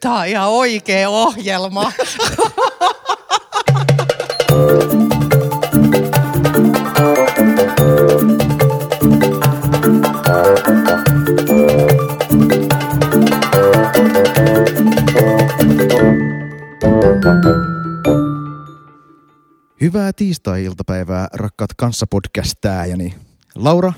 Tää on ihan oikea ohjelma. Hyvää tiistai-iltapäivää, rakkaat kanssapodcastääjäni. Laura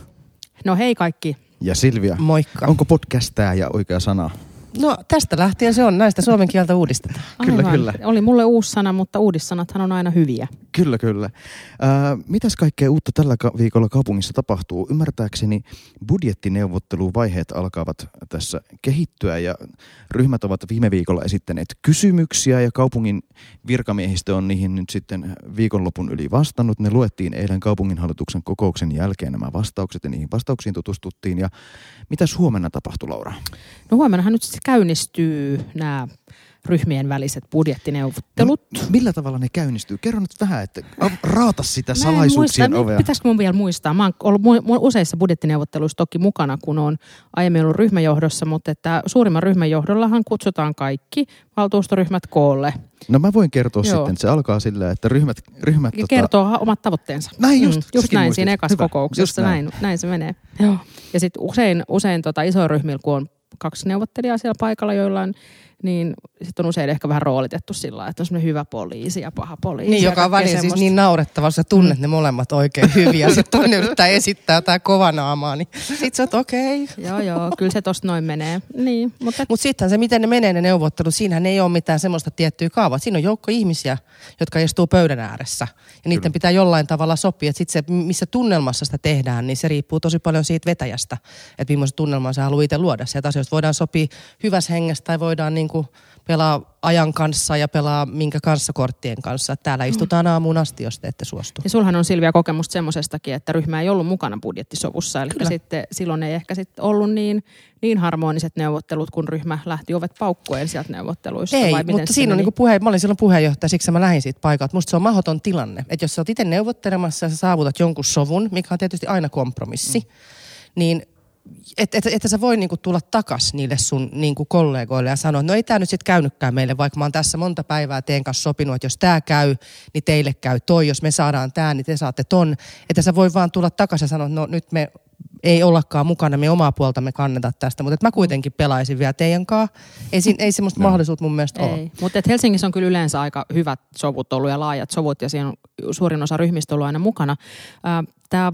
No hei kaikki. ja Silvia. Moikka. Onko podcastääjä oikea sana? No tästä lähtien se on, näistä suomen kieltä uudistetaan. Kyllä, Aivan. kyllä. Oli mulle uusi sana, mutta uudissanathan on aina hyviä. Kyllä, kyllä. Ää, mitäs kaikkea uutta tällä ka- viikolla kaupungissa tapahtuu? Ymmärtääkseni budjettineuvotteluvaiheet alkavat tässä kehittyä ja ryhmät ovat viime viikolla esittäneet kysymyksiä ja kaupungin virkamiehistö on niihin nyt sitten viikonlopun yli vastannut. Ne luettiin eilen kaupunginhallituksen kokouksen jälkeen nämä vastaukset ja niihin vastauksiin tutustuttiin. Ja mitäs huomenna tapahtuu, Laura? No huomennahan nyt käynnistyy nämä ryhmien väliset budjettineuvottelut. M- millä tavalla ne käynnistyy? Kerro nyt vähän, että raata sitä salaisuuksien muista, ovea. Pitäisikö mun vielä muistaa? Mä oon ollut useissa budjettineuvotteluissa toki mukana, kun on aiemmin ollut ryhmäjohdossa, mutta että suurimman ryhmän johdollahan kutsutaan kaikki valtuustoryhmät koolle No mä voin kertoa Joo. sitten, että se alkaa sillä, että ryhmät... ryhmät ja kertoo ha- omat tavoitteensa. Näin just, just säkin näin muistit. siinä ekassa Hyvä, kokouksessa, just näin. näin. näin se menee. Joo. Ja sitten usein, usein tota isoilla ryhmillä, kun on kaksi neuvottelijaa siellä paikalla, joilla on, niin sitten on usein ehkä vähän roolitettu sillä lailla, että on semmoinen hyvä poliisi ja paha poliisi. Niin, joka on välillä siis semmoista. niin naurettava, sä tunnet ne molemmat oikein hyvin ja sitten toinen yrittää esittää jotain kovanaamaa, niin sit sä oot okei. Okay. Joo, joo, kyllä se tosta noin menee. Niin, mutta Mutta sittenhän se, miten ne menee ne neuvottelut, siinähän ei ole mitään semmoista tiettyä kaavaa. Siinä on joukko ihmisiä, jotka istuu pöydän ääressä. Ja niiden Kyllä. pitää jollain tavalla sopia. Että sitten se, missä tunnelmassa sitä tehdään, niin se riippuu tosi paljon siitä vetäjästä. Että millaisen tunnelman se haluaa itse luoda. Sieltä asioista voidaan sopia hyvässä hengessä tai voidaan niinku pelaa ajan kanssa ja pelaa minkä kanssa korttien kanssa. Täällä istutaan aamuun asti, jos te ette suostu. ja sulhan on Silvia kokemusta semmoisestakin, että ryhmä ei ollut mukana budjettisovussa. Eli Kyllä. sitten silloin ei ehkä sitten ollut niin, niin harmoniset neuvottelut, kun ryhmä lähti ovet paukkuen sieltä neuvotteluista. Ei, vai miten mutta siinä on niinku puhe, mä olin silloin puheenjohtaja, siksi mä lähdin siitä paikalta. Musta se on mahdoton tilanne. Että jos sä oot itse neuvottelemassa ja sä saavutat jonkun sovun, mikä on tietysti aina kompromissi, mm. niin että et, et sä voi niinku tulla takas niille sun niinku kollegoille ja sanoa, että no ei tämä nyt sitten käynytkään meille, vaikka mä oon tässä monta päivää teen kanssa sopinut, että jos tämä käy, niin teille käy toi, jos me saadaan tämä, niin te saatte ton. Että sä voi vaan tulla takas ja sanoa, että no nyt me ei ollakaan mukana, me omaa puoltamme kannata tästä, mutta et mä kuitenkin pelaisin vielä teidän kanssa. Ei, siinä- ei semmoista mahdollisuutta mun mielestä ole. Ei, mutta et Helsingissä on kyllä yleensä aika hyvät sovut ollut ja laajat sovut ja siinä on suurin osa ryhmistä ollut aina mukana. Tämä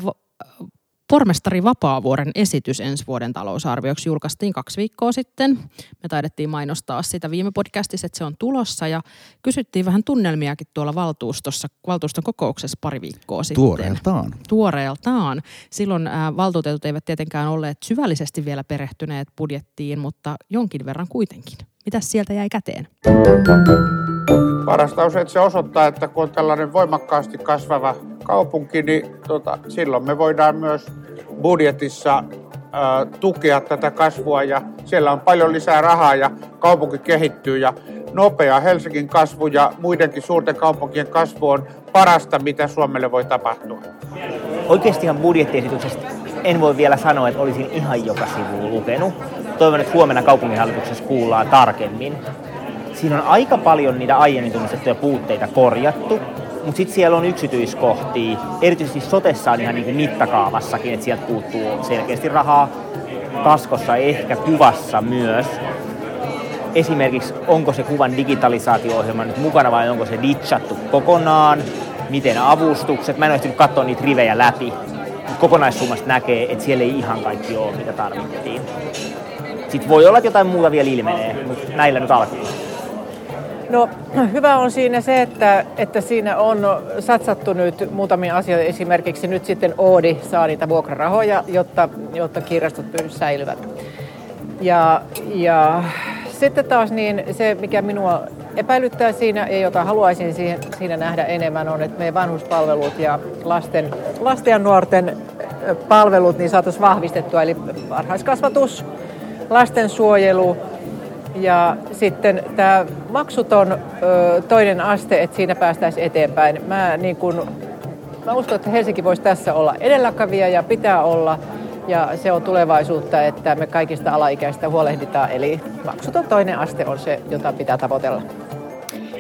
pormestari Vapaavuoren esitys ensi vuoden talousarvioksi julkaistiin kaksi viikkoa sitten. Me taidettiin mainostaa sitä viime podcastissa, että se on tulossa ja kysyttiin vähän tunnelmiakin tuolla valtuustossa, valtuuston kokouksessa pari viikkoa sitten Tuoreeltaan. tuoreeltaan. Silloin ää, valtuutetut eivät tietenkään olleet syvällisesti vielä perehtyneet budjettiin, mutta jonkin verran kuitenkin. Mitäs sieltä jäi käteen? Parasta on se, että se osoittaa, että kun on tällainen voimakkaasti kasvava kaupunki, niin tota, silloin me voidaan myös budjetissa ää, tukea tätä kasvua ja siellä on paljon lisää rahaa ja kaupunki kehittyy ja nopea Helsingin kasvu ja muidenkin suurten kaupunkien kasvu on parasta, mitä Suomelle voi tapahtua. Oikeastihan budjettiesityksestä en voi vielä sanoa, että olisin ihan joka sivu lukenut. Toivon, että huomenna kaupunginhallituksessa kuullaan tarkemmin. Siinä on aika paljon niitä aiemmin tunnistettuja puutteita korjattu, mutta sitten siellä on yksityiskohtia. Erityisesti sotessa on ihan niin kuin mittakaavassakin, että sieltä puuttuu selkeästi rahaa. Kaskossa ehkä kuvassa myös. Esimerkiksi onko se kuvan digitalisaatio-ohjelma nyt mukana vai onko se ditchattu kokonaan? Miten avustukset? Mä en ole katsoa niitä rivejä läpi. Kokonaissummasta näkee, että siellä ei ihan kaikki ole, mitä tarvittiin. Sitten voi olla, että jotain muuta vielä ilmenee, mutta näillä nyt alkuun. No hyvä on siinä se, että, että siinä on satsattu nyt muutamia asioita. Esimerkiksi nyt sitten Oodi saa niitä vuokrarahoja, jotta, jotta kirjastot säilyvät. Ja, ja sitten taas niin se, mikä minua epäilyttää siinä ja jota haluaisin siihen, siinä nähdä enemmän on, että meidän vanhuspalvelut ja lasten, lasten ja nuorten palvelut niin saataisiin vahvistettua. Eli varhaiskasvatus, lastensuojelu, ja sitten tämä maksuton ö, toinen aste, että siinä päästäisiin eteenpäin. Mä, niin kun, mä uskon, että Helsinki voisi tässä olla edelläkävijä ja pitää olla. Ja se on tulevaisuutta, että me kaikista alaikäistä huolehditaan, eli maksuton toinen aste on se, jota pitää tavoitella.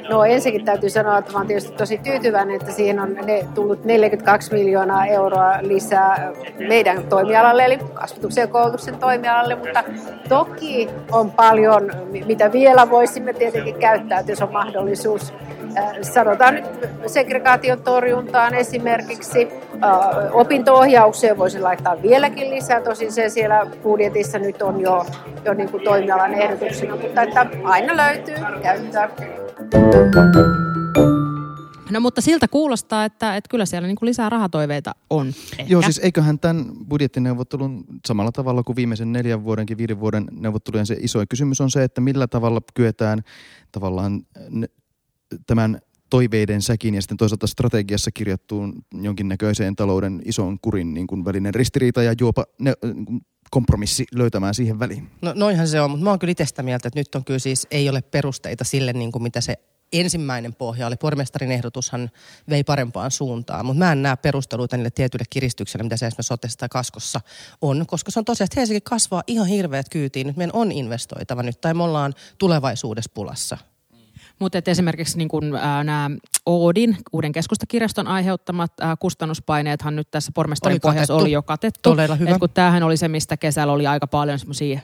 No ensinnäkin täytyy sanoa, että olen tietysti tosi tyytyväinen, että siihen on ne tullut 42 miljoonaa euroa lisää meidän toimialalle, eli kasvatuksen ja koulutuksen toimialalle, mutta toki on paljon, mitä vielä voisimme tietenkin käyttää, jos on mahdollisuus. Äh, sanotaan nyt segregaation torjuntaan esimerkiksi, äh, opinto-ohjaukseen voisi laittaa vieläkin lisää, tosin se siellä budjetissa nyt on jo, jo niin kuin toimialan ehdotuksena, mutta että aina löytyy käyttää. No mutta siltä kuulostaa, että, että kyllä siellä niin kuin lisää rahatoiveita on. Ehkä. Joo, siis eiköhän tämän budjettineuvottelun samalla tavalla kuin viimeisen neljän vuodenkin, viiden vuoden neuvottelujen se iso kysymys on se, että millä tavalla kyetään tavallaan tämän toiveiden säkin ja sitten toisaalta strategiassa kirjattuun jonkinnäköiseen talouden ison kurin niin kuin välinen ristiriita ja juopa ne, niin kompromissi löytämään siihen väliin. No noinhan se on, mutta mä oon kyllä itse sitä mieltä, että nyt on kyllä siis, ei ole perusteita sille, niin kuin mitä se ensimmäinen pohja oli. Pormestarin ehdotushan vei parempaan suuntaan, mutta mä en näe perusteluita niille tietyille kiristyksille, mitä se esimerkiksi sotessa tai kaskossa on, koska se on tosiaan, että Helsinki kasvaa ihan hirveät kyytiin. Nyt meidän on investoitava nyt, tai me ollaan tulevaisuudessa pulassa. Mutta esimerkiksi niin kun, äh, nämä Oodin, uuden keskustakirjaston aiheuttamat äh, kustannuspaineethan nyt tässä pormestarin pohjassa oli jo katettu. Todella hyvä. Et kun tämähän oli se, mistä kesällä oli aika paljon semmoisia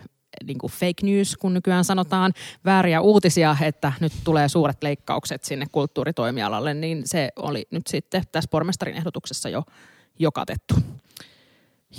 niin kuin fake news, kun nykyään sanotaan, vääriä uutisia, että nyt tulee suuret leikkaukset sinne kulttuuritoimialalle, niin se oli nyt sitten tässä pormestarin ehdotuksessa jo, jo katettu.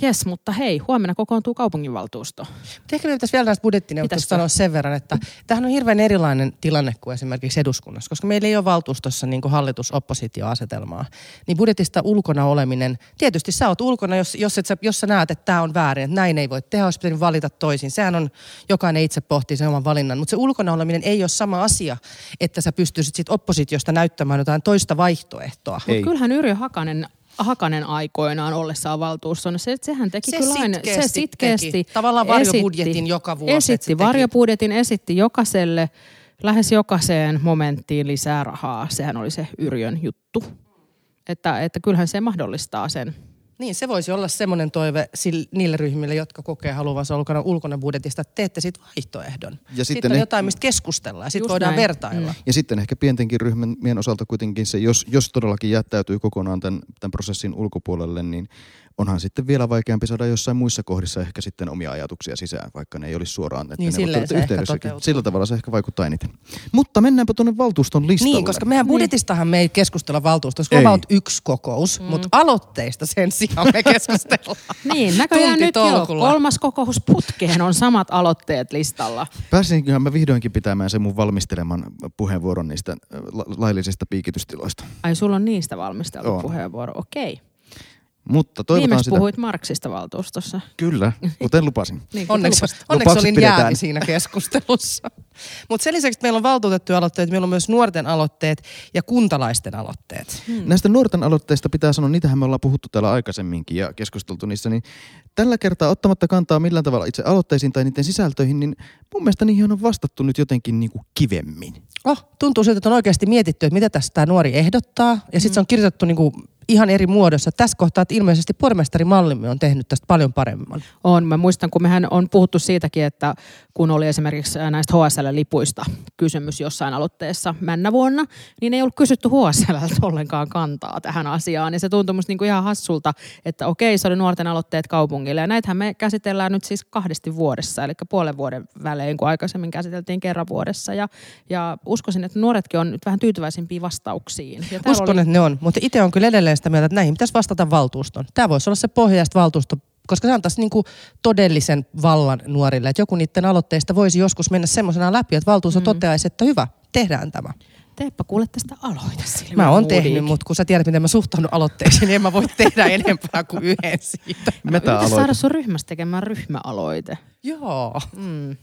Jes, mutta hei, huomenna kokoontuu kaupunginvaltuusto. Mutta ehkä me pitäisi vielä näistä budjettineuvottelusta sanoa sen verran, että tämähän on hirveän erilainen tilanne kuin esimerkiksi eduskunnassa, koska meillä ei ole valtuustossa niin hallitus-oppositioasetelmaa. Niin budjetista ulkona oleminen, tietysti sä oot ulkona, jos, jos, et sä, jos sä näet, että tämä on väärin, että näin ei voi tehdä, olisi pitänyt valita toisin. Sehän on, jokainen itse pohtii sen oman valinnan, mutta se ulkona oleminen ei ole sama asia, että sä pystyisit sit oppositiosta näyttämään jotain toista vaihtoehtoa. Mutta kyllähän Yrjö Hakanen Hakanen aikoinaan ollessaan valtuustossa, se, sehän teki se kyllä aina, se sitkeästi teki. Tavallaan varjobudjetin esitti, joka vuosi. Esitti varjobudjetin, esitti jokaiselle, lähes jokaiseen momenttiin lisää rahaa. Sehän oli se Yrjön juttu. Että, että kyllähän se mahdollistaa sen. Niin, se voisi olla semmoinen toive sille, niille ryhmille, jotka kokee haluavansa ulkona, ulkona budjetista, että teette sitten vaihtoehdon. Ja sitten, sitten on jotain, mistä keskustellaan ja sitten voidaan näin. vertailla. Mm. Ja sitten ehkä pientenkin ryhmien osalta kuitenkin se, jos, jos todellakin jättäytyy kokonaan tämän, tämän prosessin ulkopuolelle, niin onhan sitten vielä vaikeampi saada jossain muissa kohdissa ehkä sitten omia ajatuksia sisään, vaikka ne ei olisi suoraan niin, silleen se Sillä tavalla se ehkä vaikuttaa eniten. Mutta mennäänpä tuonne valtuuston listalle. Niin, koska meidän niin. budjetistahan me ei keskustella valtuustossa, vaan on yksi kokous, mm. mutta aloitteista sen sijaan me keskustellaan. niin, näköjään nyt jo kolmas kokous putkeen on samat aloitteet listalla. Pääsinköhän mä vihdoinkin pitämään sen mun valmisteleman puheenvuoron niistä la- laillisista piikitystiloista. Ai sulla on niistä valmisteltu on. puheenvuoro, okei. Okay. Mutta toivotaan Viimeksi sitä. puhuit Marksista valtuustossa. Kyllä, kuten lupasin. niin, onneksi lupas, onneksi olin jäävi siinä keskustelussa. Mutta sen lisäksi, että meillä on valtuutettuja aloitteet, meillä on myös nuorten aloitteet ja kuntalaisten aloitteet. Hmm. Näistä nuorten aloitteista pitää sanoa, niitähän me ollaan puhuttu täällä aikaisemminkin ja keskusteltu niissä, niin tällä kertaa ottamatta kantaa millään tavalla itse aloitteisiin tai niiden sisältöihin, niin mun mielestä niihin on vastattu nyt jotenkin niin kuin kivemmin. Oh, tuntuu siltä, että on oikeasti mietitty, että mitä tästä tämä nuori ehdottaa ja sitten hmm. se on kirjoitettu niin kuin ihan eri muodossa. Tässä kohtaa, että ilmeisesti pormestarimallimme on tehnyt tästä paljon paremman. On. Mä muistan, kun mehän on puhuttu siitäkin, että kun oli esimerkiksi näistä HSL-lipuista kysymys jossain aloitteessa männä vuonna, niin ei ollut kysytty HSL ollenkaan kantaa tähän asiaan. Ja se tuntui musta niinku ihan hassulta, että okei, se oli nuorten aloitteet kaupungille. Ja näitähän me käsitellään nyt siis kahdesti vuodessa, eli puolen vuoden välein, kun aikaisemmin käsiteltiin kerran vuodessa. Ja, ja uskoisin, että nuoretkin on nyt vähän tyytyväisimpiä vastauksiin. Ja Uskon, oli... että ne on, mutta itse on kyllä edelleen sitä mieltä, että näihin pitäisi vastata valtuuston. Tämä voisi olla se pohjaista valtuusto koska se antaisi niin kuin todellisen vallan nuorille. Että joku niiden aloitteista voisi joskus mennä semmoisena läpi, että valtuusto mm. toteaisi, että hyvä, tehdään tämä. Teepä kuule tästä aloita Mä oon tehnyt, mutta kun sä tiedät, miten mä suhtaudun aloitteisiin, niin en mä voi tehdä enempää kuin yhden siitä. Yritä saada sun ryhmästä tekemään ryhmäaloite. Joo. Mm.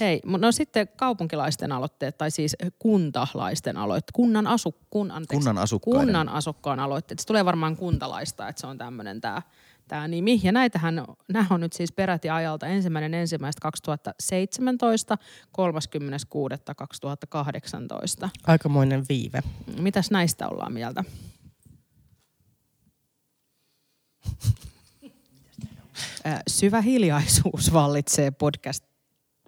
Hei, no sitten kaupunkilaisten aloitteet, tai siis kuntalaisten aloitteet, kunnan, asu, kun, anteeksi, kunnan asukkaiden. Kunnan asukkaan aloitteet. Se tulee varmaan kuntalaista, että se on tämmöinen tämä tämä nimi. Ja näitähän, nämä on nyt siis peräti ajalta ensimmäinen ensimmäistä 2017, 30.6.2018. Aikamoinen viive. Mitäs näistä ollaan mieltä? Syvä hiljaisuus vallitsee podcast,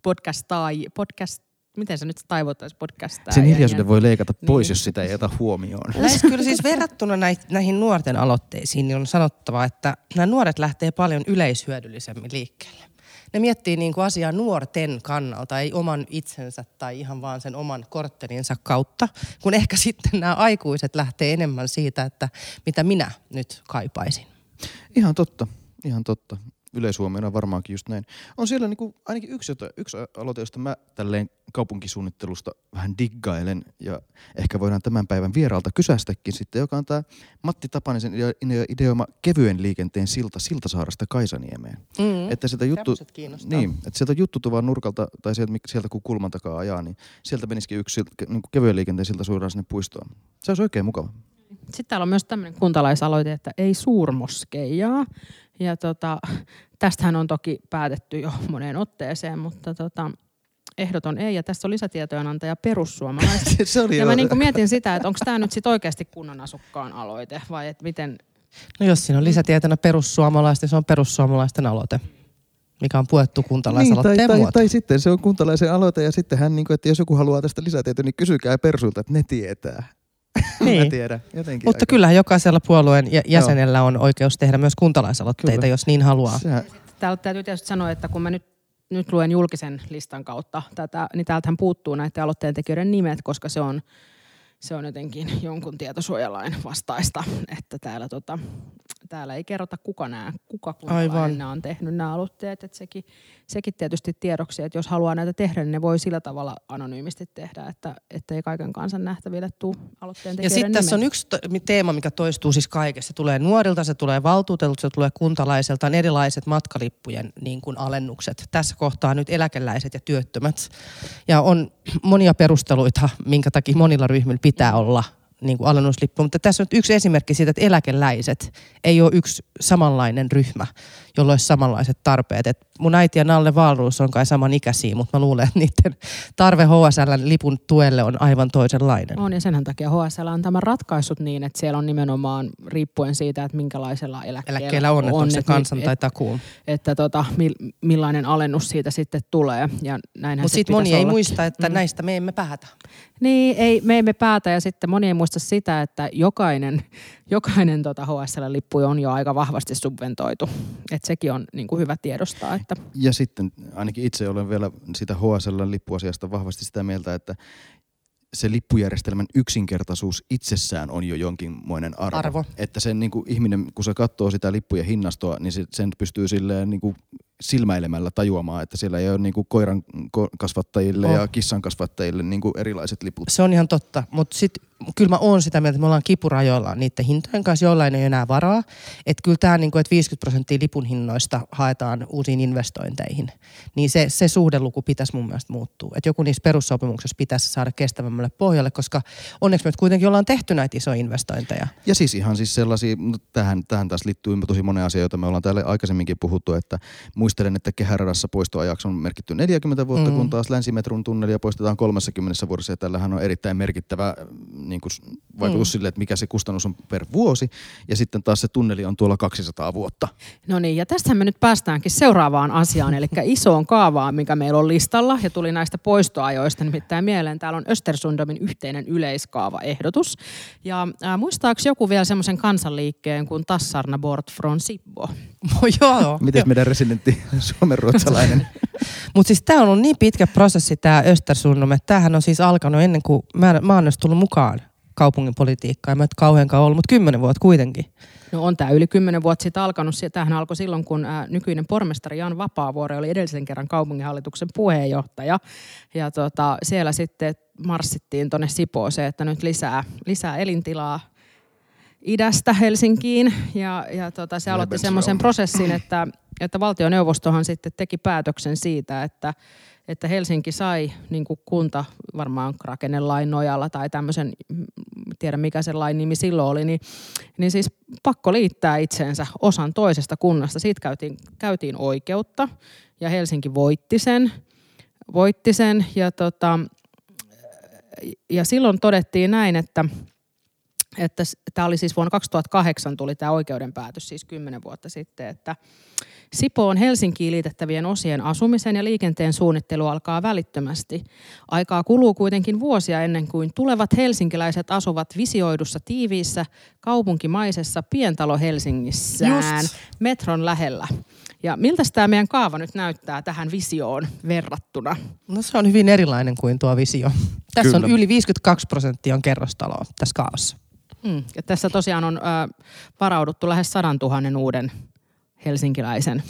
podcastai, podcast, miten se nyt taivuttaisi podcastaa? Sen hiljaisuuden voi leikata pois, Niin. jos sitä ei ota huomioon. Näissä kyllä siis verrattuna näihin, näihin nuorten aloitteisiin, niin on sanottava, että nämä nuoret lähtee paljon yleishyödyllisemmin liikkeelle. Ne miettii niin kuin asiaa nuorten kannalta, ei oman itsensä tai ihan vaan sen oman kortterinsa kautta, kun ehkä sitten nämä aikuiset lähtee enemmän siitä, että mitä minä nyt kaipaisin. Ihan totta, ihan totta. Yleishuomiona varmaankin just näin. On siellä niinku ainakin yksi, jota, yksi aloite, josta mä tälleen kaupunkisuunnittelusta vähän diggailen ja ehkä voidaan tämän päivän vieraalta kysästäkin sitten, joka on tämä Matti Tapanisen ideo- ideo- ideoima kevyen liikenteen silta Siltasaarasta Kaisaniemeen. Mm. Että sieltä juttu, niin, että sieltä juttutuvan nurkalta tai sieltä, sieltä kun kulman takaa ajaa, niin sieltä menisikin yksi silt- niin kevyen liikenteen silta suoraan sinne puistoon. Se olisi oikein mukava. Sitten täällä on myös tämmöinen kuntalaisaloite, että ei suurmoskeijaa. Ja tota, tästähän on toki päätetty jo moneen otteeseen, mutta tota, ehdoton ei. Ja tässä on lisätietojen antaja perussuomalaiset. se oli Ja jo- mä niin mietin sitä, että onko tämä nyt sitten oikeasti kunnan asukkaan aloite vai että miten, No jos siinä on lisätietona perussuomalaisten, se on perussuomalaisten aloite, mikä on puettu Niin, kuntalaisaloitteen tai, tai, muoto. tai, sitten se on kuntalaisen aloite ja sitten hän, niin kuin, että jos joku haluaa tästä lisätietoa, niin kysykää persuilta, että ne tietää. Niin. Mä tiedän. Jotenkin Mutta aika- kyllähän jokaisella puolueen jä- jäsenellä on oikeus tehdä myös kuntalaisaloitteita, Kyllä. jos niin haluaa. Sehän, Täällä täytyy tietysti sanoa, että kun mä nyt, nyt luen julkisen listan kautta tätä, niin täältähän puuttuu näiden aloitteen tekijöiden nimet, koska se on, se on jotenkin jonkun tietosuojalain vastaista, että täällä, tota, täällä ei kerrota kuka nämä, kuka kuntalainen nämä on tehnyt nämä aloitteet, että sekin, sekin tietysti tiedoksi, että jos haluaa näitä tehdä, niin ne voi sillä tavalla anonyymisti tehdä, että, että ei kaiken kansan nähtäville tule aloitteen Ja sitten tässä on yksi teema, mikä toistuu siis kaikessa. Se tulee nuorilta, se tulee valtuutetulta, se tulee kuntalaiselta, on erilaiset matkalippujen niin kuin alennukset. Tässä kohtaa nyt eläkeläiset ja työttömät. Ja on monia perusteluita, minkä takia monilla ryhmillä pitää olla niin kuin alennuslippu. Mutta tässä on nyt yksi esimerkki siitä, että eläkeläiset ei ole yksi samanlainen ryhmä, jolla olisi samanlaiset tarpeet. Et mun äiti ja Nalle Valruus on kai samanikäisiä, mutta mä luulen, että niiden tarve HSL-lipun tuelle on aivan toisenlainen. On ja senhän takia HSL on tämän ratkaissut niin, että siellä on nimenomaan riippuen siitä, että minkälaisella eläkkeellä, Eläkkeellä on, että onko se kansan tai että, takuun. että tota, mil, millainen alennus siitä sitten tulee. Mutta sitten moni ei olla. muista, että Mm. näistä me emme päätä. Niin, ei, me emme päätä ja sitten moni ei muista sitä, että jokainen, jokainen tota HSL-lippu on jo aika vahvasti subventoitu. Että sekin on niin kuin hyvä tiedostaa. Että ja sitten ainakin itse olen vielä sitä HSL-lippuasiasta vahvasti sitä mieltä, että se lippujärjestelmän yksinkertaisuus itsessään on jo jonkinmoinen arvo. Arvo. Että sen niin kuin ihminen, kun se katsoo sitä lippujen hinnastoa, niin se, sen pystyy silleen niin kuin silmäilemällä tajuamaan, että siellä ei ole niin kuin koiran ko- kasvattajille Oh. ja kissan kasvattajille niin kuin erilaiset liput. Se on ihan totta, mutta sitten kyllä mä oon sitä mieltä, että me ollaan kipurajoillaan niiden hintojen kanssa, jollain ei enää varaa. Että kyllä tämä, niinku, että 50 prosenttia lipun hinnoista haetaan uusiin investointeihin, niin se, se suhdeluku pitäisi mun mielestä muuttua. Että joku niissä perussopimuksissa pitäisi saada kestävämmälle pohjalle, koska onneksi me kuitenkin ollaan tehty näitä isoja investointeja. Ja siis ihan siis sellaisia, no tähän, tähän taas liittyy tosi monen asia, joita me ollaan täällä aikaisemminkin puhuttu, että muistelen, että kehäradassa poistoajaksi on merkitty 40 vuotta, Mm. kun taas länsimetron tunnelia poistetaan 30 vuodessa ja tällähän on erittäin merkittävä niin kuin, vaikutus Mm. sille, että mikä se kustannus on per vuosi ja sitten taas se tunneli on tuolla 200 vuotta. No niin, ja tästä me nyt päästäänkin seuraavaan asiaan, eli isoon kaavaan, mikä meillä on listalla, ja tuli näistä poistoajoista nimittäin mieleen. Täällä on Östersundomin yhteinen yleiskaavaehdotus. Ja äh, muistaako joku vielä semmoisen kansanliikkeen kuin Tassarna Bort från Sibbo? Oh, joo. Miten meidän residentti suomenruotsalainen? Mutta siis tämä on ollut niin pitkä prosessi tämä Östersundom, että tämähän on siis alkanut ennen kuin mä, mä oon tullut mukaan kaupungin politiikkaan. Mä et kauheankaan ollut, mutta kymmenen vuotta kuitenkin. No on tämä yli kymmenen vuotta sitten alkanut. Tämähän alkoi silloin, kun ää, nykyinen pormestari Jan Vapaavuori oli edellisen kerran kaupunginhallituksen puheenjohtaja. Ja tota, siellä sitten marssittiin tuonne Sipooseen, että nyt lisää, lisää elintilaa idästä Helsinkiin. Ja, ja tota, se aloitti semmoisen prosessin, että, että valtioneuvostohan sitten teki päätöksen siitä, että että Helsinki sai niin kuin kunta varmaan rakennelain nojalla tai tämmöisen, mm, tiedä mikä sen lain nimi silloin oli, niin, niin siis pakko liittää itseensä osan toisesta kunnasta. Siitä käytiin, käytiin oikeutta ja Helsinki voitti sen, voitti sen ja, tota, ja silloin todettiin näin, että että tämä oli siis vuonna 2008 tuli tämä oikeudenpäätös, siis kymmenen vuotta sitten, että Sipoon Helsinkiin liitettävien osien asumisen ja liikenteen suunnittelu alkaa välittömästi. Aikaa kuluu kuitenkin vuosia ennen kuin tulevat helsinkiläiset asuvat visioidussa tiiviissä kaupunkimaisessa pientalo Helsingissään Just. metron lähellä. Ja miltä tämä meidän kaava nyt näyttää tähän visioon verrattuna? No se on hyvin erilainen kuin tuo visio. Tässä Kyllä. on yli 52 prosenttia on kerrostaloa tässä kaavassa. Mm. Ja tässä tosiaan on ö, varauduttu lähes sadan tuhannen uuden helsinkiläisen.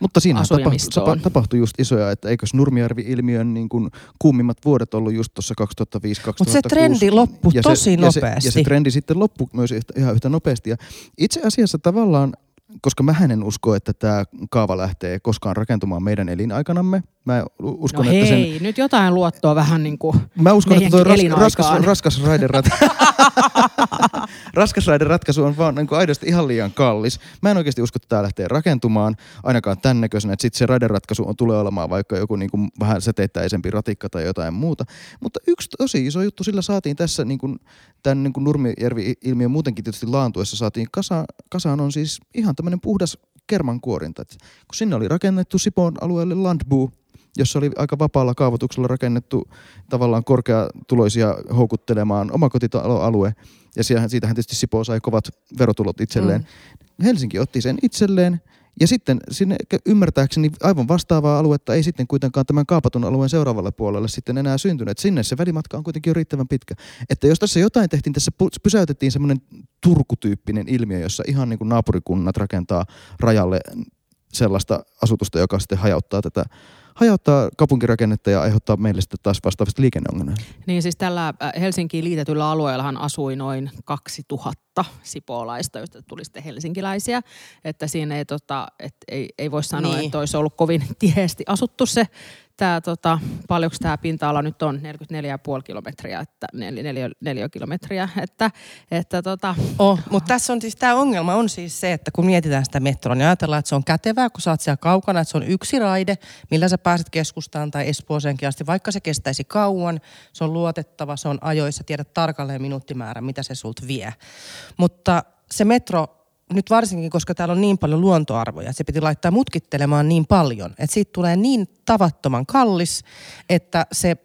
Mutta siinä tapahtui, Asujamistoon. tapahtui just isoja, että eikös Nurmijärvi-ilmiön niin kuin kuumimmat vuodet ollut just tuossa 2005-2006. Mutta se trendi loppui Ja tosi se, ja se, nopeasti. ja se trendi sitten loppui myös ihan yhtä nopeasti. Ja itse asiassa tavallaan, koska mä en usko, että tämä kaava lähtee koskaan rakentumaan meidän elinaikanamme. Mä uskon, No että sen, hei, nyt jotain luottoa vähän niin kuin Mä uskon, että tuo ras, raskas, raskas, raiderat... raskas raideratkaisu on vaan niin kuin aidosti ihan liian kallis. Mä en oikeasti usko, että tämä lähtee rakentumaan ainakaan tämän näköisenä, että sitten se raideratkaisu on, tulee olemaan vaikka joku niin kuin vähän säteittäisempi ratikka tai jotain muuta. Mutta yksi tosi iso juttu sillä saatiin tässä niin kuin, tämän niin kuin Nurmijärvi-ilmiön muutenkin tietysti laantuessa saatiin kasa, kasaan on siis ihan tämmöinen puhdas kermankuorinta. Et kun sinne oli rakennettu Sipoon alueelle Landbu, jossa oli aika vapaalla kaavoituksella rakennettu tavallaan korkeatuloisia houkuttelemaan omakotitaloalue. Ja siitähän, siitähän tietysti Sipoo sai kovat verotulot itselleen. Mm. Helsinki otti sen itselleen. Ja sitten sinne ymmärtääkseni aivan vastaavaa aluetta ei sitten kuitenkaan tämän kaapatun alueen seuraavalle puolelle sitten enää syntynyt. Sinne se välimatka on kuitenkin jo riittävän pitkä. Että jos tässä jotain tehtiin, tässä pysäytettiin semmoinen Turku-tyyppinen ilmiö, jossa ihan niin kuin naapurikunnat rakentaa rajalle sellaista asutusta, joka sitten hajauttaa tätä hajauttaa kaupunkirakennetta ja aiheuttaa meille sitten taas vastaavasti liikenneongelmia. Niin siis tällä äh, Helsinkiin liitetyllä alueellahan asui noin 2000 sipoolaista, joista tuli sitten helsinkiläisiä. Että siinä ei, tota, et ei, ei voi sanoa, Niin. että olisi ollut kovin tiheesti asuttu se. Tää, tota, paljonko tämä pinta-ala nyt on? 44,5 kilometriä, että nel, neljä kilometriä. Että, että tota, Oh, mutta tässä on siis tämä ongelma on siis se, että kun mietitään sitä metroa, niin ajatellaan, että se on kätevää, kun sä oot siellä kaukana, että se on yksi raide, millä sä pääset keskustaan tai Espooseenkin asti, vaikka se kestäisi kauan, se on luotettava, se on ajoissa, tiedät tarkalleen minuuttimäärän, mitä se sulta vie. Mutta se metro, nyt varsinkin, koska täällä on niin paljon luontoarvoja, että se piti laittaa mutkittelemaan niin paljon, että siitä tulee niin tavattoman kallis, että se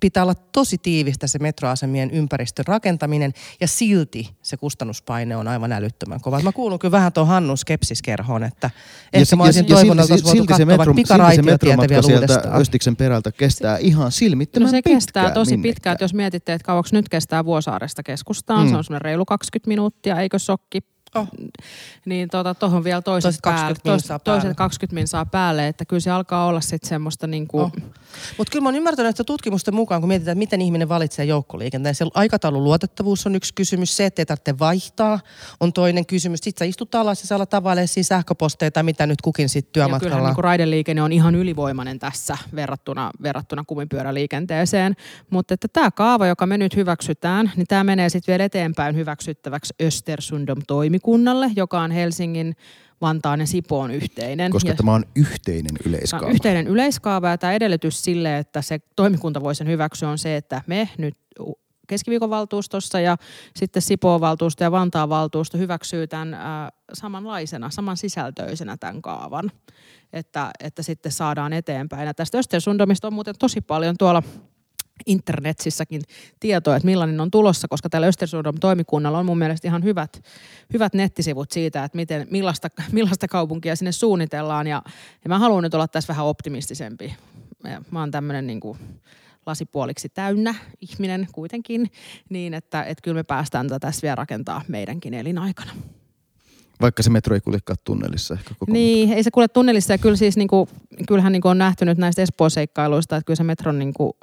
pitää olla tosi tiivistä se metroasemien ympäristön rakentaminen ja silti se kustannuspaine on aivan älyttömän kova. Mä kuulun kyllä vähän tuon Hannun skepsiskerhoon, että ehkä mä olisin toivonut, että olisi voitu katsoa vaikka pikaraitiotietä vielä sieltä uudestaan. Östiksen perältä kestää ihan no silmittömän se pitkään kestää tosi minnekään. pitkään, että jos mietitte, että kauaksi nyt kestää Vuosaaresta keskustaan, Mm. se on semmoinen reilu 20 minuuttia, eikö sokki? Oh. Niin tuota, tuohon vielä toiset, Toiset 20 päälle, toiset, minsaa päälle. toiset 20 minsaa päälle, että kyllä se alkaa olla sitten semmoista niinku, Oh. Mutta kyllä mä oon ymmärtänyt, että tutkimusten mukaan, kun mietitään, että miten ihminen valitsee joukkoliikenteen, se aikataulun luotettavuus on yksi kysymys, se, että ei tarvitse vaihtaa, on toinen kysymys. Sitten sä istut alas ja sä alat siinä sähköposteja tai mitä nyt kukin sitten Ja kyllähän työmatkalla. niin raideliikenne on ihan ylivoimainen tässä verrattuna, verrattuna kumipyöräliikenteeseen. Mutta että tämä kaava, joka me nyt hyväksytään, niin tämä menee sitten vielä eteenpäin hyväksyttäväksi Östersundom toimikunnalle, joka on Helsingin, Vantaan ja Sipoon yhteinen. Koska ja tämä on yhteinen Tämä yleiskaava. on yhteinen yleiskaava ja tämä edellytys sille, että se toimikunta voi sen hyväksyä on se, että me nyt keskiviikon valtuustossa ja sitten Sipoon valtuusto ja Vantaan valtuusto hyväksyy tämän ää, samanlaisena, saman sisältöisenä tämän kaavan, että, että sitten saadaan eteenpäin. Ja tästä Östersundomista on muuten tosi paljon tuolla internetsissäkin tietoa, että millainen on tulossa, koska tällä Östersundom toimikunnalla on mun mielestä ihan hyvät, hyvät nettisivut siitä, että miten, millaista, millaista kaupunkia sinne suunnitellaan. Ja, ja mä haluan nyt olla tässä vähän optimistisempi. Mä oon tämmöinen niin kuin lasipuoliksi täynnä ihminen kuitenkin, niin että, että kyllä me päästään tätä tässä vielä rakentaa meidänkin elinaikana. Vaikka se metro ei kuljekaan tunnelissa ehkä koko Niin, ei se kuule tunnelissa ja kyllä siis niinku, kyllähän niinku on nähty nyt näistä Espoo-seikkailuista, että kyllä se metron niinku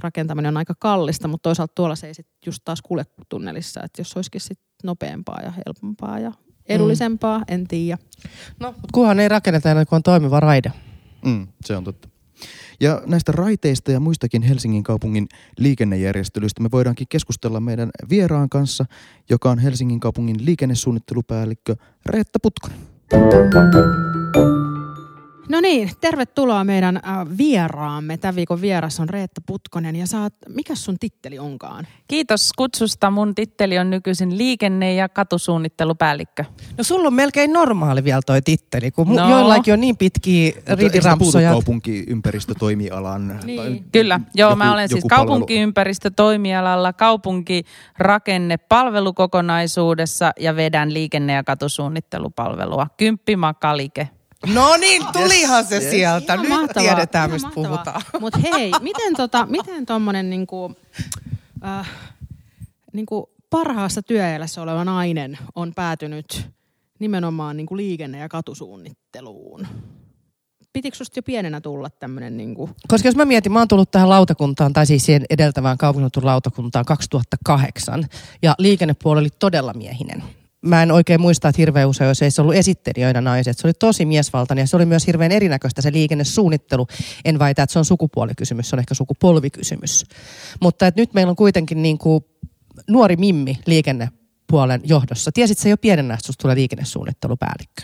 rakentaminen on aika kallista, mutta toisaalta tuolla se ei sit just taas kulje tunnelissa, että jos olisikin sit nopeampaa ja helpompaa ja edullisempaa, mm. en tiedä. No, mutta kunhan ei rakenneta ennen kuin on toimiva raide. Mm, se on totta. Ja näistä raiteista ja muistakin Helsingin kaupungin liikennejärjestelyistä me voidaankin keskustella meidän vieraan kanssa, joka on Helsingin kaupungin liikennesuunnittelupäällikkö Reetta Putkonen. No niin, tervetuloa meidän äh, vieraamme. Tämän viikon vieras on Reetta Putkonen ja saat, mikä sun titteli onkaan? Kiitos kutsusta. Mun titteli on nykyisin liikenne- ja katusuunnittelupäällikkö. No sulla on melkein normaali vielä toi titteli, kun No. joillakin on niin pitkiä ridirampsoja. kaupunkiympäristötoimialan? Niin. Kyllä, joo, joku- mä olen siis kaupunkiympäristötoimialalla kaupunkirakenne palvelukokonaisuudessa ja vedän liikenne- ja katusuunnittelupalvelua. Kymppi Makalike. No niin, tulihan se sieltä. Ihan Nyt mahtavaa, tiedetään, ihan mistä mahtavaa. puhutaan. Mut hei, miten, tota, miten tommonen niinku, äh, niinku parhaassa työelässä oleva nainen on päätynyt nimenomaan niinku liikenne- ja katusuunnitteluun? Pitikö susta jo pienenä tulla tämmönen niinku... Koska jos mä mietin, mä oon tullut tähän lautakuntaan, tai siis siihen edeltävään kaupungin lautakuntaan 2008, ja liikennepuoli oli todella miehinen. Mä en oikein muista, että hirveän usein jos ei se ollut esittelijöinä naiset. Se oli tosi miesvaltainen ja se oli myös hirveän erinäköistä se liikennesuunnittelu. En väitä, että se on sukupuolikysymys, se on ehkä sukupolvikysymys. Mutta että nyt meillä on kuitenkin niin kuin nuori mimmi liikennepuolen johdossa. Tiesit se jo pienenä, että tulee liikennesuunnittelupäällikkö?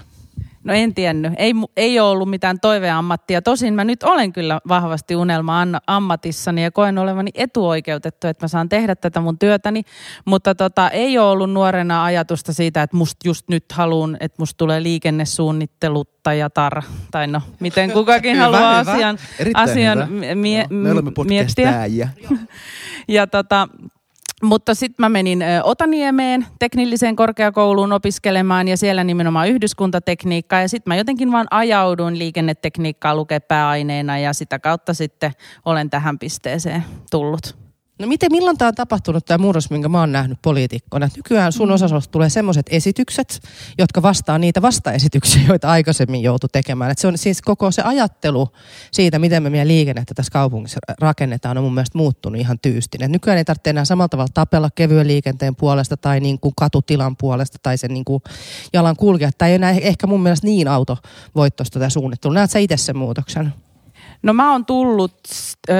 No en tiennyt. Ei, ei ole ollut mitään toiveammattia. Tosin mä nyt olen kyllä vahvasti unelma an- ammatissani ja koen olevani etuoikeutettu, että mä saan tehdä tätä mun työtäni. Mutta tota, ei ole ollut nuorena ajatusta siitä, että musta just nyt haluan, että musta tulee liikennesuunnitteluttajatar. Tai no, miten kukakin Hyvä, haluaa hyvä. asian, Erittäin asian hyvä. mie- Joo, Me olemme miettiä. Ja tota, mutta sitten mä menin Otaniemeen teknilliseen korkeakouluun opiskelemaan ja siellä nimenomaan yhdyskuntatekniikkaa. Ja sitten mä jotenkin vaan ajauduin liikennetekniikkaa lukea pääaineena ja sitä kautta sitten olen tähän pisteeseen tullut. No miten, milloin tämä on tapahtunut, tämä murros, minkä mä oon nähnyt poliitikkona? Nykyään sun osastosta tulee semmoiset esitykset, jotka vastaa niitä vastaesityksiä, joita aikaisemmin joutui tekemään. Et se on siis koko se ajattelu siitä, miten me meidän liikennettä tässä kaupungissa rakennetaan, on mun mielestä muuttunut ihan tyystin. Et nykyään ei tarvitse enää samalla tavalla tapella kevyen liikenteen puolesta tai niin kuin katutilan puolesta tai sen niin kuin jalan kulkea. Tämä ei enää ehkä mun mielestä niin autovoittoista tämä suunnittelu. Näet sä itse sen muutoksen? No mä oon tullut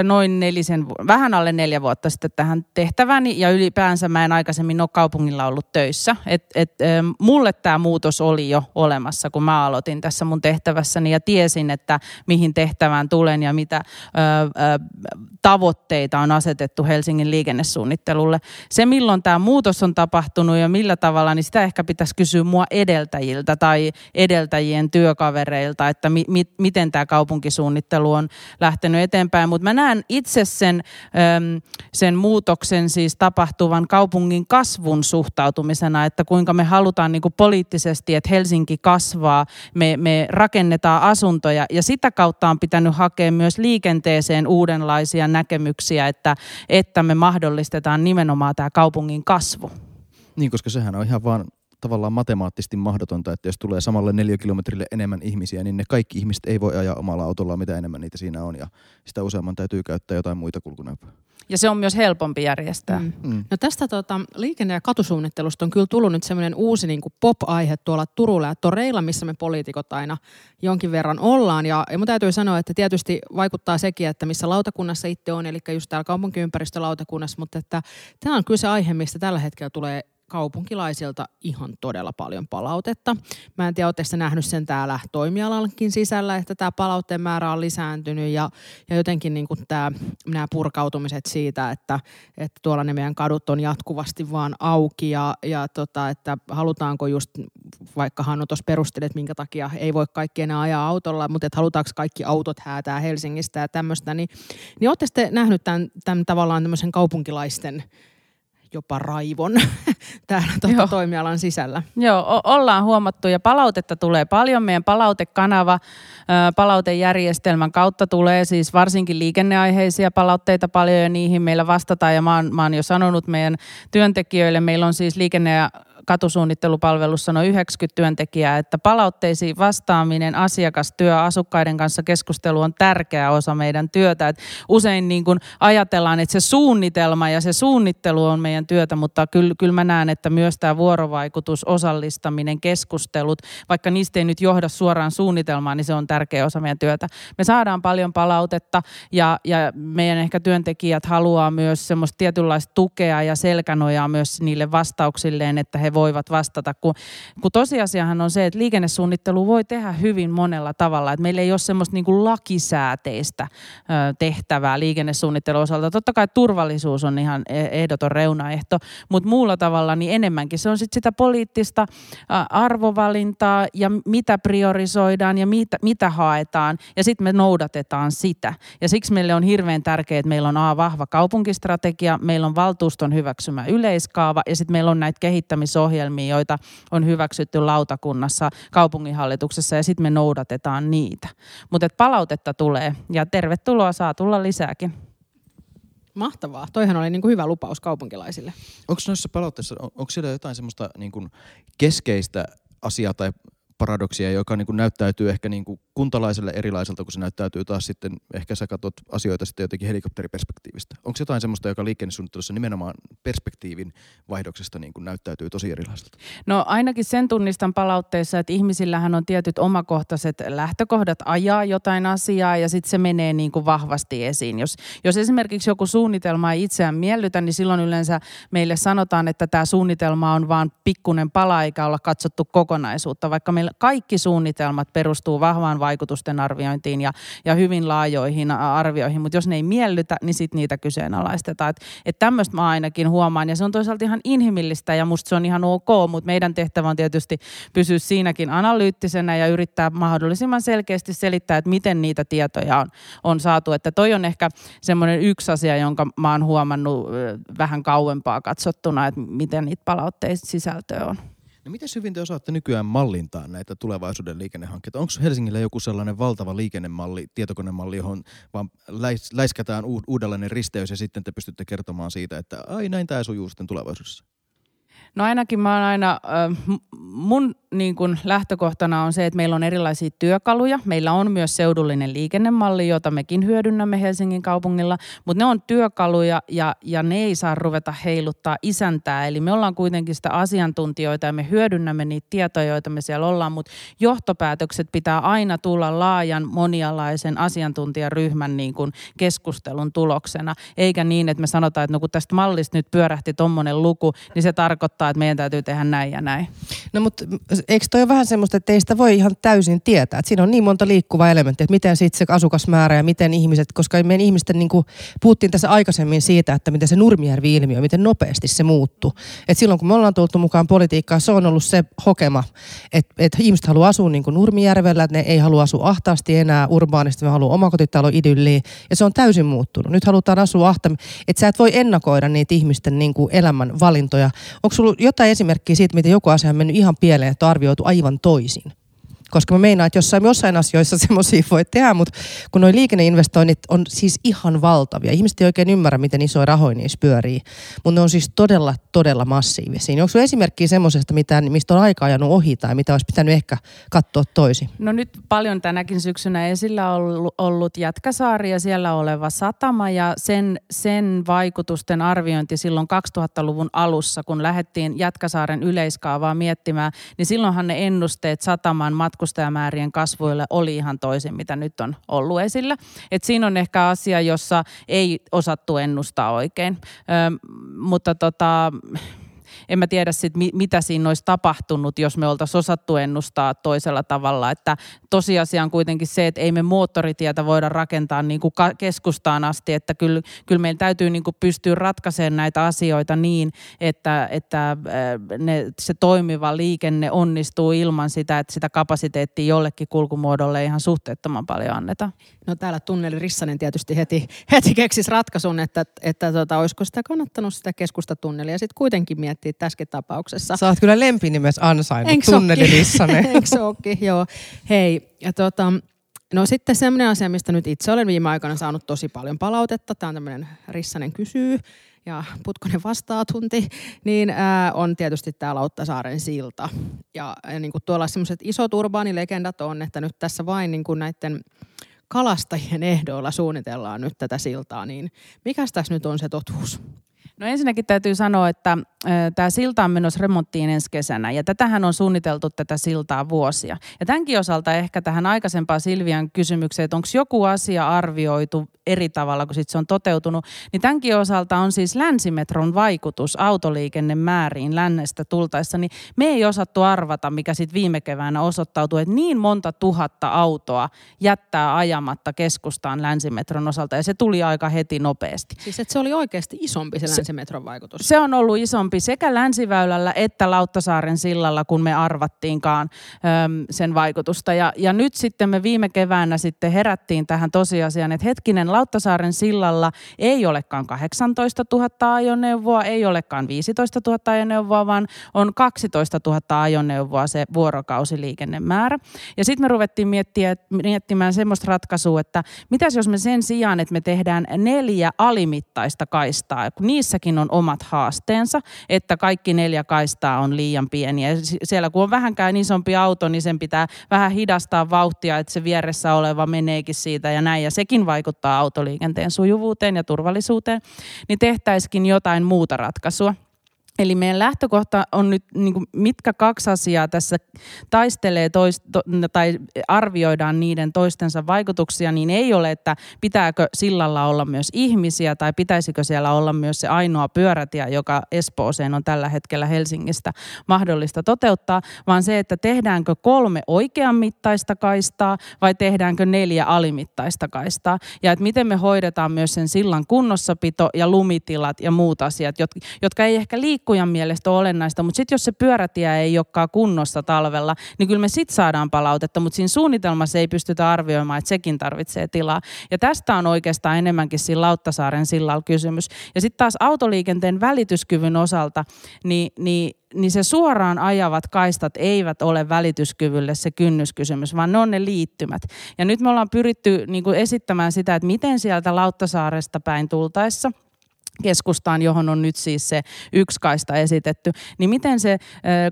noin nelisen, vähän alle neljä vuotta sitten tähän tehtäväni ja ylipäänsä mä en aikaisemmin ole kaupungilla ollut töissä. Et, et, mulle tämä muutos oli jo olemassa, kun mä aloitin tässä mun tehtävässäni ja tiesin, että mihin tehtävään tulen ja mitä ö, ö, tavoitteita on asetettu Helsingin liikennesuunnittelulle. Se, milloin tämä muutos on tapahtunut ja millä tavalla, niin sitä ehkä pitäisi kysyä mua edeltäjiltä tai edeltäjien työkavereilta, että mi- mi- miten tämä kaupunkisuunnittelu on lähtenyt eteenpäin. Mutta mä näen itse sen, sen muutoksen siis tapahtuvan kaupungin kasvun suhtautumisena, että kuinka me halutaan niin poliittisesti, että Helsinki kasvaa, me, me rakennetaan asuntoja ja sitä kautta on pitänyt hakea myös liikenteeseen uudenlaisia näkemyksiä, että, että me mahdollistetaan nimenomaan tämä kaupungin kasvu. Niin, koska sehän on ihan vaan tavallaan matemaattisesti mahdotonta, että jos tulee samalle neliökilometrille enemmän ihmisiä, niin ne kaikki ihmiset ei voi ajaa omalla autolla, mitä enemmän niitä siinä on. Ja sitä useamman täytyy käyttää jotain muita kulkuneuvoja. Ja se on myös helpompi järjestää. Mm. Mm. No tästä tota, liikenne- ja katusuunnittelusta on kyllä tullut nyt semmoinen uusi niin kuin pop-aihe tuolla Turulla ja Toreilla, missä me poliitikot aina jonkin verran ollaan. Ja, ja mun täytyy sanoa, että tietysti vaikuttaa sekin, että missä lautakunnassa itse on, eli just täällä kaupunkiympäristölautakunnassa, mutta että tämä on kyllä se aihe, mistä tällä hetkellä tulee kaupunkilaisilta ihan todella paljon palautetta. Mä en tiedä, oletteko nähnyt sen täällä toimialallekin sisällä, että tämä palautteen määrä on lisääntynyt ja, ja jotenkin niin kuin tämä, nämä purkautumiset siitä, että, että tuolla ne meidän kadut on jatkuvasti vaan auki ja, ja tota, että halutaanko just, vaikka Hannu tuossa perusteli, että minkä takia ei voi kaikki enää ajaa autolla, mutta että halutaanko kaikki autot häätää Helsingistä ja tämmöistä, niin, niin olette sitten nähnyt tämän, tämän tavallaan tämmöisen kaupunkilaisten jopa raivon täällä tuota toimialan sisällä. Joo, o- ollaan huomattu ja palautetta tulee paljon. Meidän palautekanava, ö, palautejärjestelmän kautta tulee siis varsinkin liikenneaiheisia palautteita paljon ja niihin meillä vastataan. Ja mä oon, mä oon jo sanonut meidän työntekijöille, meillä on siis liikenne- ja katusuunnittelupalvelussa noin 90 työntekijää, että palautteisiin vastaaminen, asiakastyö, asukkaiden kanssa keskustelu on tärkeä osa meidän työtä. Et usein niin kun ajatellaan, että se suunnitelma ja se suunnittelu on meidän työtä, mutta kyllä, kyllä mä näen, että myös tämä vuorovaikutus, osallistaminen, keskustelut, vaikka niistä ei nyt johda suoraan suunnitelmaan, niin se on tärkeä osa meidän työtä. Me saadaan paljon palautetta ja, ja meidän ehkä työntekijät haluaa myös semmoista tietynlaista tukea ja selkänojaa myös niille vastauksilleen, että he voivat vastata, kun, kun tosiasiahan on se, että liikennesuunnittelu voi tehdä hyvin monella tavalla, että meillä ei ole semmoista niin kuin lakisääteistä tehtävää liikennesuunnittelun osalta. Totta kai turvallisuus on ihan e, ehdoton reunaehto, mutta muulla tavalla niin enemmänkin se on sitten sitä poliittista arvovalintaa ja mitä priorisoidaan ja mitä, mitä haetaan ja sitten me noudatetaan sitä. Ja siksi meille on hirveän tärkeää, että meillä on A, vahva kaupunkistrategia, meillä on valtuuston hyväksymä yleiskaava ja sitten meillä on näitä kehittämisohjelmia, joita on hyväksytty lautakunnassa, kaupunginhallituksessa ja sitten me noudatetaan niitä. Mutta palautetta tulee ja tervetuloa saa tulla lisääkin. Mahtavaa. Toihan oli niin kuin hyvä lupaus kaupunkilaisille. Onko noissa palautteissa, on, onko siellä jotain semmoista niin kuin keskeistä asiaa tai paradoksia, joka niin kuin näyttäytyy ehkä niin kuin kuntalaiselle erilaiselta, kun se näyttäytyy taas sitten, ehkä sä katsot asioita sitten jotenkin helikopteriperspektiivistä. Onko jotain semmoista, joka liikennesuunnittelussa nimenomaan perspektiivin vaihdoksesta niin kuin näyttäytyy tosi erilaiselta? No ainakin sen tunnistan palautteissa, että ihmisillähän on tietyt omakohtaiset lähtökohdat ajaa jotain asiaa ja sitten se menee niin kuin vahvasti esiin. Jos, jos esimerkiksi joku suunnitelma ei itseään miellytä, niin silloin yleensä meille sanotaan, että tämä suunnitelma on vaan pikkunen pala eikä olla katsottu kokonaisuutta, vaikka meillä kaikki suunnitelmat perustuu vahvaan vaikutusten arviointiin ja, ja hyvin laajoihin arvioihin, mutta jos ne ei miellytä, niin sitten niitä kyseenalaistetaan. Että et tämmöistä mä ainakin huomaan ja se on toisaalta ihan inhimillistä ja musta se on ihan ok, mutta meidän tehtävä on tietysti pysyä siinäkin analyyttisenä ja yrittää mahdollisimman selkeästi selittää, että miten niitä tietoja on, on saatu. Että toi on ehkä semmoinen yksi asia, jonka mä oon huomannut vähän kauempaa katsottuna, että miten niitä palautteista sisältöä on. No miten hyvin te osaatte nykyään mallintaa näitä tulevaisuuden liikennehankkeita? Onko Helsingillä joku sellainen valtava liikennemalli, tietokonemalli, johon vaan läis, läiskätään uudenlainen risteys ja sitten te pystytte kertomaan siitä, että ai näin tämä sujuu sitten tulevaisuudessa? No ainakin mä oon aina, mun niin kun lähtökohtana on se, että meillä on erilaisia työkaluja. Meillä on myös seudullinen liikennemalli, jota mekin hyödynnämme Helsingin kaupungilla, mutta ne on työkaluja ja, ja ne ei saa ruveta heiluttaa isäntää. Eli me ollaan kuitenkin sitä asiantuntijoita ja me hyödynnämme niitä tietoja, joita me siellä ollaan, mutta johtopäätökset pitää aina tulla laajan monialaisen asiantuntijaryhmän niin kun keskustelun tuloksena, eikä niin, että me sanotaan, että no kun tästä mallista nyt pyörähti tuommoinen luku, niin se tarkoittaa, että meidän täytyy tehdä näin ja näin. No mutta eikö toi ole vähän semmoista, että ei sitä voi ihan täysin tietää. Että siinä on niin monta liikkuvaa elementtiä, että miten sitten se asukasmäärä ja miten ihmiset, koska meidän ihmisten, niin kuin puhuttiin tässä aikaisemmin siitä, että miten se Nurmijärvi-ilmiö, miten nopeasti se muuttuu. Että silloin kun me ollaan tultu mukaan politiikkaan, se on ollut se hokema, että, että ihmiset haluaa asua niin kuin Nurmijärvellä, että ne ei halua asua ahtaasti enää urbaanisti, me haluaa omakotitalo idylliin. Ja se on täysin muuttunut. Nyt halutaan asua ahtaasti, että sä et voi ennakoida niitä ihmisten niin kuin elämän valintoja. Onko sulla jotain esimerkkiä siitä, miten joku asia on mennyt ihan pieleen, että on arvioitu aivan toisin? Koska mä meinaan, että jossain, jossain asioissa semmoisia voi tehdä, mutta kun nuo liikenneinvestoinnit on siis ihan valtavia. Ihmiset ei oikein ymmärrä, miten isoja rahoja niissä pyörii, mutta ne on siis todella, todella massiivisia. Onko esimerkkiä semmoisesta, mistä on aika ajanut ohi tai mitä olisi pitänyt ehkä katsoa toisin? No nyt paljon tänäkin syksynä esillä ollut, ollut Jätkäsaari ja siellä oleva satama ja sen, sen vaikutusten arviointi silloin 2000-luvun alussa, kun lähdettiin Jätkäsaaren yleiskaavaa miettimään, niin silloinhan ne ennusteet sataman mat matkustajamäärien kasvuille oli ihan toisin, mitä nyt on ollut esillä. Et siinä on ehkä asia, jossa ei osattu ennustaa oikein. Ö, mutta tota, en mä tiedä sit, mitä siinä olisi tapahtunut, jos me oltaisiin osattu ennustaa toisella tavalla. Että tosiasia on kuitenkin se, että ei me moottoritietä voida rakentaa niin kuin keskustaan asti, että kyllä, kyllä meillä täytyy niin kuin pystyä ratkaisemaan näitä asioita niin, että, että äh, ne, se toimiva liikenne onnistuu ilman sitä, että sitä kapasiteettia jollekin kulkumuodolle ihan suhteettoman paljon annetaan. No täällä tunneli Rissanen tietysti heti, heti keksisi ratkaisun, että, että tota, olisiko sitä kannattanut sitä keskustatunnelia sitten kuitenkin miettiä tässäkin tapauksessa. Sä oot kyllä lempinimes ansainnut, tunneli Rissanen. Eikö se joo. Hei, ja tota, no sitten semmoinen asia, mistä nyt itse olen viime aikoina saanut tosi paljon palautetta. Tämä on tämmöinen Rissanen kysyy ja Putkonen vastaa tunti, niin ää, on tietysti tämä Lauttasaaren silta. Ja, ja niin kuin tuolla semmoiset isot urbaanilegendat on, että nyt tässä vain niin kuin näiden kalastajien ehdoilla suunnitellaan nyt tätä siltaa, niin mikä tässä nyt on se totuus? No ensinnäkin täytyy sanoa, että tämä silta on menossa remonttiin ensi kesänä ja tätähän on suunniteltu tätä siltaa vuosia. Ja tämänkin osalta ehkä tähän aikaisempaan Silvian kysymykseen, että onko joku asia arvioitu eri tavalla, kun sit se on toteutunut, niin tämänkin osalta on siis länsimetron vaikutus autoliikennemääriin lännestä tultaessa, niin me ei osattu arvata, mikä sitten viime keväänä osoittautui, että niin monta tuhatta autoa jättää ajamatta keskustaan länsimetron osalta ja se tuli aika heti nopeasti. Siis että se oli oikeasti isompi se länsimetron vaikutus. Se on ollut isompi sekä länsiväylällä että Lauttasaaren sillalla, kun me arvattiinkaan äm, sen vaikutusta. Ja, ja nyt sitten me viime keväänä sitten herättiin tähän tosiasiaan, että hetkinen, Lauttasaaren sillalla ei olekaan 18 000 ajoneuvoa, ei olekaan 15 000 ajoneuvoa, vaan on 12 000 ajoneuvoa se vuorokausiliikennemäärä. Ja sitten me ruvettiin miettiä, miettimään semmoista ratkaisua, että mitäs jos me sen sijaan, että me tehdään neljä alimittaista kaistaa, kun niissäkin on omat haasteensa, että kaikki neljä kaistaa on liian pieniä. Siellä kun on vähänkään isompi auto, niin sen pitää vähän hidastaa vauhtia, että se vieressä oleva meneekin siitä ja näin. Ja sekin vaikuttaa autoliikenteen sujuvuuteen ja turvallisuuteen. Niin tehtäisikin jotain muuta ratkaisua. Eli meidän lähtökohta on nyt, niin kuin, mitkä kaksi asiaa tässä taistelee toist, to, tai arvioidaan niiden toistensa vaikutuksia, niin ei ole, että pitääkö sillalla olla myös ihmisiä tai pitäisikö siellä olla myös se ainoa pyörätie, joka Espooseen on tällä hetkellä Helsingistä mahdollista toteuttaa, vaan se, että tehdäänkö kolme oikean mittaista kaistaa vai tehdäänkö neljä alimittaista kaistaa. Ja että miten me hoidetaan myös sen sillan kunnossapito ja lumitilat ja muut asiat, jotka ei ehkä liikku liikkujan mielestä ole olennaista, mutta sitten jos se pyörätie ei olekaan kunnossa talvella, niin kyllä me sitten saadaan palautetta, mutta siinä suunnitelmassa ei pystytä arvioimaan, että sekin tarvitsee tilaa. Ja tästä on oikeastaan enemmänkin siinä Lauttasaaren sillalla kysymys. Ja sitten taas autoliikenteen välityskyvyn osalta, niin, niin niin se suoraan ajavat kaistat eivät ole välityskyvylle se kynnyskysymys, vaan ne on ne liittymät. Ja nyt me ollaan pyritty niin kuin esittämään sitä, että miten sieltä Lauttasaaresta päin tultaessa – keskustaan, johon on nyt siis se yksi kaista esitetty, niin miten se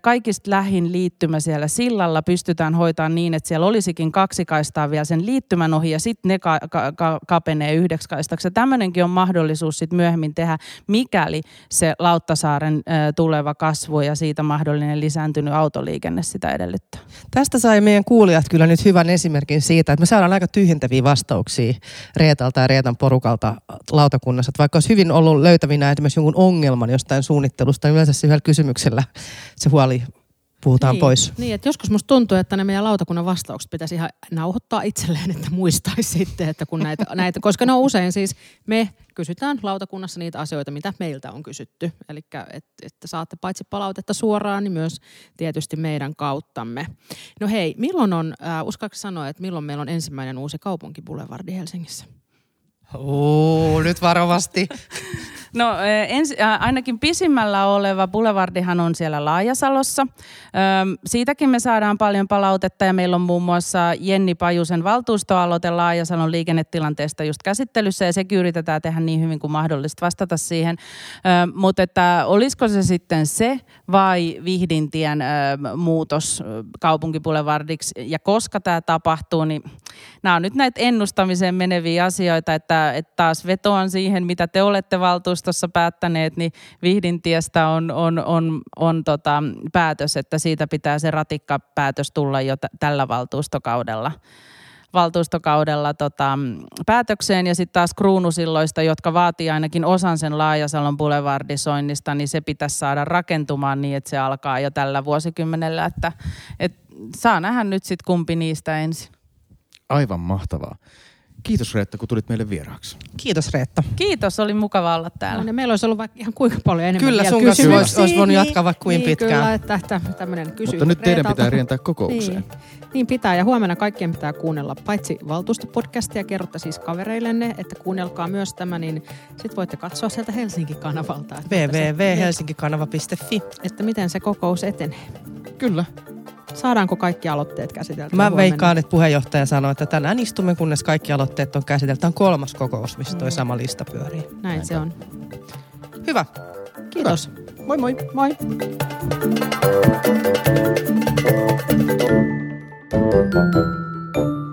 kaikista lähin liittymä siellä sillalla pystytään hoitamaan niin, että siellä olisikin kaksi kaistaa vielä sen liittymän ohi ja sitten ne ka- ka- ka- kapenee yhdeksi kaistaksi. Tämmöinenkin on mahdollisuus sitten myöhemmin tehdä, mikäli se Lauttasaaren tuleva kasvu ja siitä mahdollinen lisääntynyt autoliikenne sitä edellyttää. Tästä sai meidän kuulijat kyllä nyt hyvän esimerkin siitä, että me saadaan aika tyhjentäviä vastauksia Reetalta ja Reetan porukalta lautakunnassa. Että vaikka olisi hyvin ollut löytävinä esimerkiksi jonkun ongelman jostain suunnittelusta, niin yleensä yhdellä kysymyksellä se huoli puhutaan niin, pois. Niin, että joskus musta tuntuu, että ne meidän lautakunnan vastaukset pitäisi ihan nauhoittaa itselleen, että muistaisi sitten, että kun näitä, näitä koska ne on usein siis, me kysytään lautakunnassa niitä asioita, mitä meiltä on kysytty. Eli että, että saatte paitsi palautetta suoraan, niin myös tietysti meidän kauttamme. No hei, milloin on, äh, uskaako sanoa, että milloin meillä on ensimmäinen uusi kaupunkibulevardi Helsingissä? Oo, nyt varovasti. No ens, ainakin pisimmällä oleva Boulevardihan on siellä Laajasalossa. Siitäkin me saadaan paljon palautetta ja meillä on muun muassa Jenni Pajusen valtuustoaloite Laajasalon liikennetilanteesta just käsittelyssä ja sekin yritetään tehdä niin hyvin kuin mahdollista vastata siihen. Mutta että olisiko se sitten se vai Vihdintien muutos kaupunkibulevardiksi ja koska tämä tapahtuu, niin nämä on nyt näitä ennustamiseen meneviä asioita, että, että taas vetoan siihen, mitä te olette valtuustossa päättäneet, niin Vihdintiestä on, on, on, on tota, päätös, että siitä pitää se ratikkapäätös tulla jo t- tällä valtuustokaudella valtuustokaudella tota, päätökseen ja sitten taas kruunusilloista, jotka vaatii ainakin osan sen Laajasalon boulevardisoinnista, niin se pitäisi saada rakentumaan niin, että se alkaa jo tällä vuosikymmenellä, että et saa nähdä nyt sitten kumpi niistä ensin. Aivan mahtavaa. Kiitos Reetta, kun tulit meille vieraaksi. Kiitos Reetta. Kiitos, oli mukava olla täällä. No, meillä olisi ollut vaikka ihan kuinka paljon enemmän Kyllä, sun kanssa olisi, olisi voinut jatkaa vaikka kuin niin, pitkään. Kyllä, että, että tämmöinen kysy Mutta nyt teidän pitää rientää kokoukseen. Niin. niin pitää, ja huomenna kaikkien pitää kuunnella paitsi valtuustopodcastia, kerrotte siis kavereillenne, että kuunnelkaa myös tämä, niin sitten voitte katsoa sieltä Helsinki-kanavalta. www.helsinkikanava.fi Että miten se kokous etenee. Kyllä. Saadaanko kaikki aloitteet käsiteltyä Mä huomenna? veikkaan, että puheenjohtaja sanoi, että tänään istumme, kunnes kaikki aloitteet on käsitelty. Tämä on kolmas kokous, missä toi sama lista pyörii. Näin se on. Hyvä. Kiitos. Moi moi. Moi. Thank you.